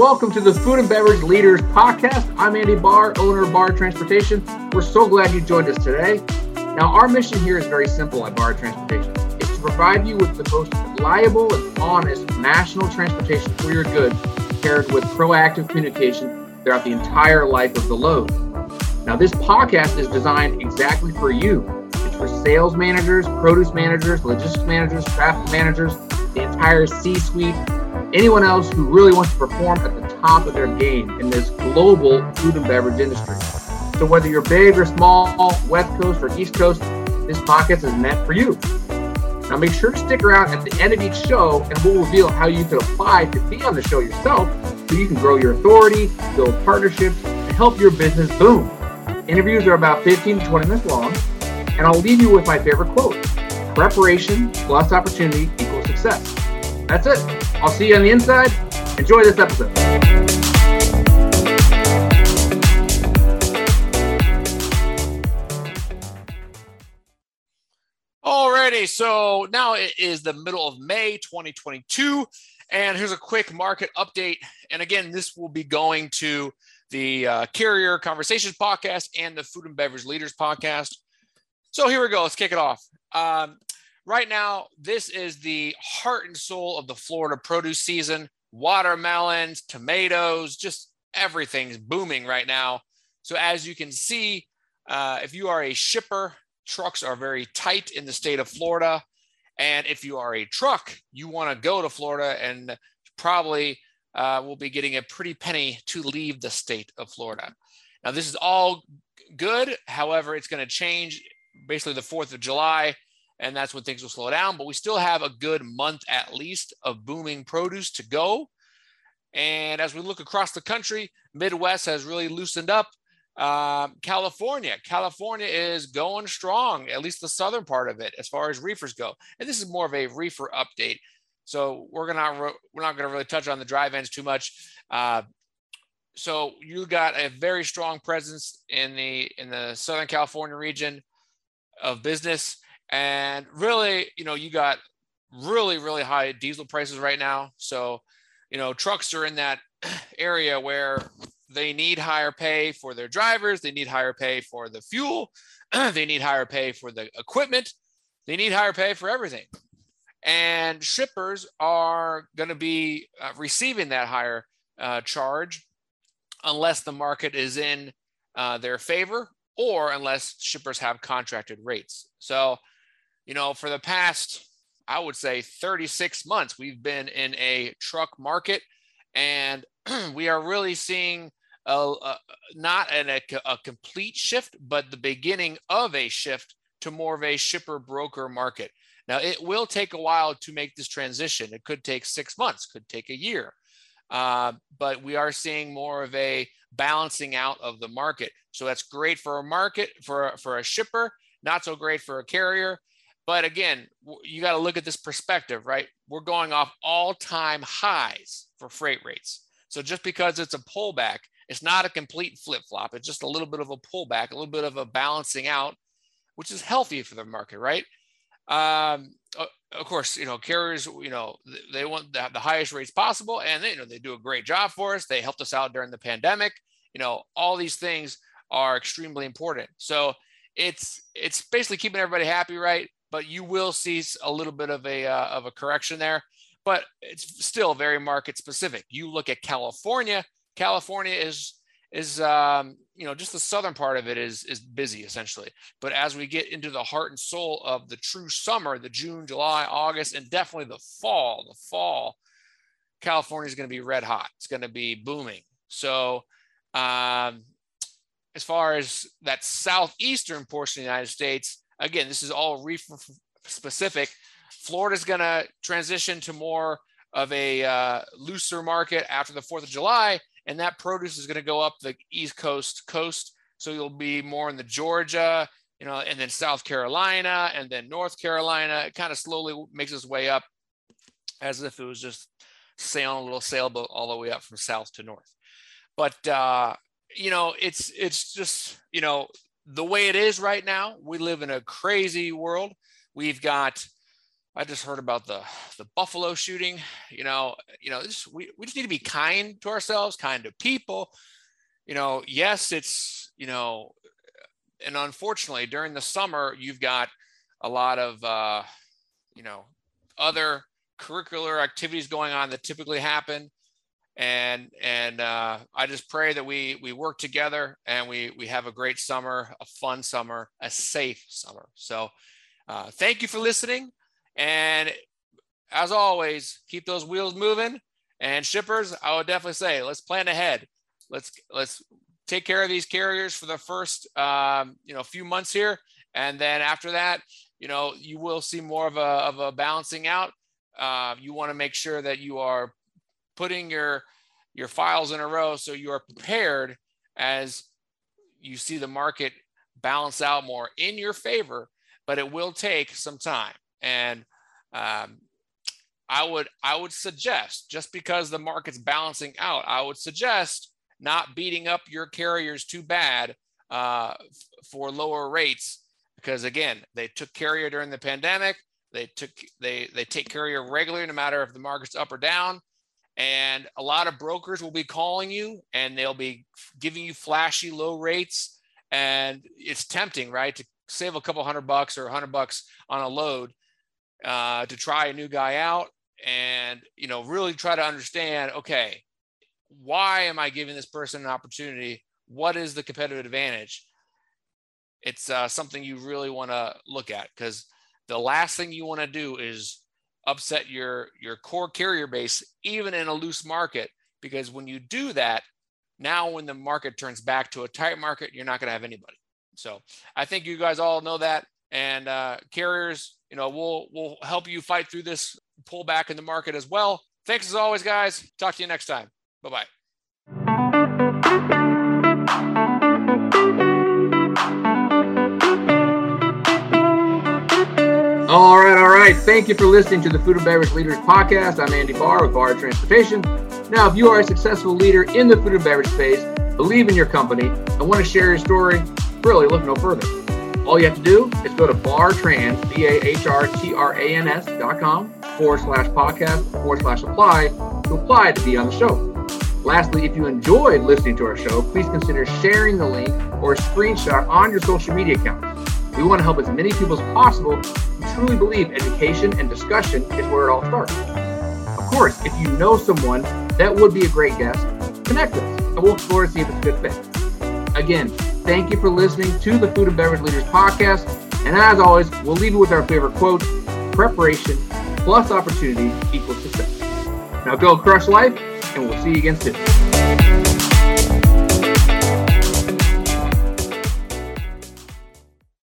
welcome to the Food and Beverage Leaders Podcast. I'm Andy Bahr, owner of Bahr Transportation. We're so glad you joined us today. Now, our mission here is very simple at Bahr Transportation. It's to provide you with the most reliable and honest national transportation for your goods, paired with proactive communication throughout the entire life of the load. Now, this podcast is designed exactly for you. It's for sales managers, produce managers, logistics managers, traffic managers, the entire C-suite, anyone else who really wants to perform at the top of their game in this global food and beverage industry. So whether you're big or small, West Coast or East Coast, this podcast is meant for you. Now make sure to stick around at the end of each show and we'll reveal how you can apply to be on the show yourself so you can grow your authority, build partnerships, and help your business boom. Interviews are about 15 to 20 minutes long, and I'll leave you with my favorite quote. Preparation plus opportunity equals success. That's it. I'll see you on the inside. Enjoy this episode. Alrighty, so now it is the middle of May 2022, and here's a quick market update. And again, this will be going to the uh, Carrier Conversations podcast and the Food and Beverage Leaders podcast. So here we go. Let's kick it off. Um, right now, this is the heart and soul of the Florida produce season. Watermelons, tomatoes, just everything's booming right now. So, as you can see, uh, if you are a shipper, trucks are very tight in the state of Florida. And if you are a truck, you want to go to Florida and probably uh, will be getting a pretty penny to leave the state of Florida. Now, this is all good. However, it's going to change basically the 4th of July and that's when things will slow down. But we still have a good month at least of booming produce to go. And as we look across the country, Midwest has really loosened up. Um, California, California is going strong, at least the southern part of it, as far as reefers go. And this is more of a reefer update. So we're gonna we're not gonna really touch on the dry vans too much. Uh, so you got a very strong presence in the in the Southern California region of business. And really, you know, you got really, really high diesel prices right now. So, you know, trucks are in that area where they need higher pay for their drivers, they need higher pay for the fuel, they need higher pay for the equipment, they need higher pay for everything. And shippers are going to be uh, receiving that higher uh, charge unless the market is in uh, their favor or unless shippers have contracted rates. So, you know, for the past, I would say 36 months, we've been in a truck market and we are really seeing a, a not an, a, a complete shift, but the beginning of a shift to more of a shipper broker market. Now, it will take a while to make this transition. It could take six months, could take a year. Uh, but we are seeing more of a balancing out of the market. So that's great for a market, for, for a shipper, not so great for a carrier. But again, you got to look at this perspective, right? We're going off all time highs for freight rates. So just because it's a pullback, it's not a complete flip flop. It's just a little bit of a pullback, a little bit of a balancing out, which is healthy for the market, right? Um, of course, you know, carriers, you know, they want the, the highest rates possible, and they, you know, they do a great job for us. They helped us out during the pandemic. You know, all these things are extremely important. So it's it's basically keeping everybody happy, right? But you will see a little bit of a uh, of a correction there. But it's still very market specific. You look at California. California is is um, you know just the southern part of it is is busy essentially. But as we get into the heart and soul of the true summer, the June, July, August, and definitely the fall, the fall, California is going to be red hot. It's going to be booming. So um, as far as that southeastern portion of the United States, again, this is all reef specific. Florida's going to transition to more of a uh, looser market after the 4th of July, and that produce is going to go up the East Coast coast. So you'll be more in the Georgia, you know, and then South Carolina, and then North Carolina. It kind of slowly makes its way up as if it was just sailing a little sailboat all the way up from south to north. But uh, you know, it's it's just you know the way it is right now, we live in a crazy world. We've got I just heard about the the Buffalo shooting. You know, you know, this, we we just need to be kind to ourselves, kind to people. You know, yes, it's you know, and unfortunately during the summer you've got a lot of uh, you know other curricular activities going on that typically happen and and uh, I just pray that we we work together and we we have a great summer, a fun summer, a safe summer. So, uh, thank you for listening, and as always, keep those wheels moving. And shippers, I would definitely say let's plan ahead. Let's let's take care of these carriers for the first um, you know few months here, and then after that, you know you will see more of a of a balancing out. Uh, you want to make sure that you are putting your your files in a row so you are prepared as you see the market balance out more in your favor but it will take some time. And um, i would i would suggest just because the market's balancing out i would suggest not beating up your carriers too bad uh, for lower rates because again they took carrier during the pandemic. They took they they take carrier regularly no matter if the market's up or down and a lot of brokers will be calling you and they'll be giving you flashy low rates. And it's tempting right to save a couple hundred bucks or a hundred bucks on a load uh, to try a new guy out and you know really try to understand okay why am i giving this person an opportunity? What is the competitive advantage? It's uh, something you really want to look at because the last thing you want to do is upset your your core carrier base even in a loose market because when you do that now when the market turns back to a tight market you're not going to have anybody. So i think you guys all know that. And uh, carriers you know we'll we'll help you fight through this pullback in the market as well. Thanks as always guys. Talk to you next time. Bye bye right. Thank you for listening to the Food and Beverage Leaders Podcast. I'm Andy Bahr with Bahr Transportation. Now, if you are a successful leader in the food and beverage space, believe in your company, and want to share your story, really look no further. All you have to do is go to bahrtrans, B-A-H-R-T-R-A-N-S dot com forward slash podcast forward slash apply to apply to be on the show. Lastly, if you enjoyed listening to our show, please consider sharing the link or a screenshot on your social media accounts. We want to help as many people as possible who truly believe education and discussion is where it all starts. Of course, if you know someone that would be a great guest, connect us and we'll explore to see if it's a good fit. Again, thank you for listening to the Food and Beverage Leaders Podcast. And as always, we'll leave you with our favorite quote preparation plus opportunity equals success. Now go crush life, and we'll see you again soon.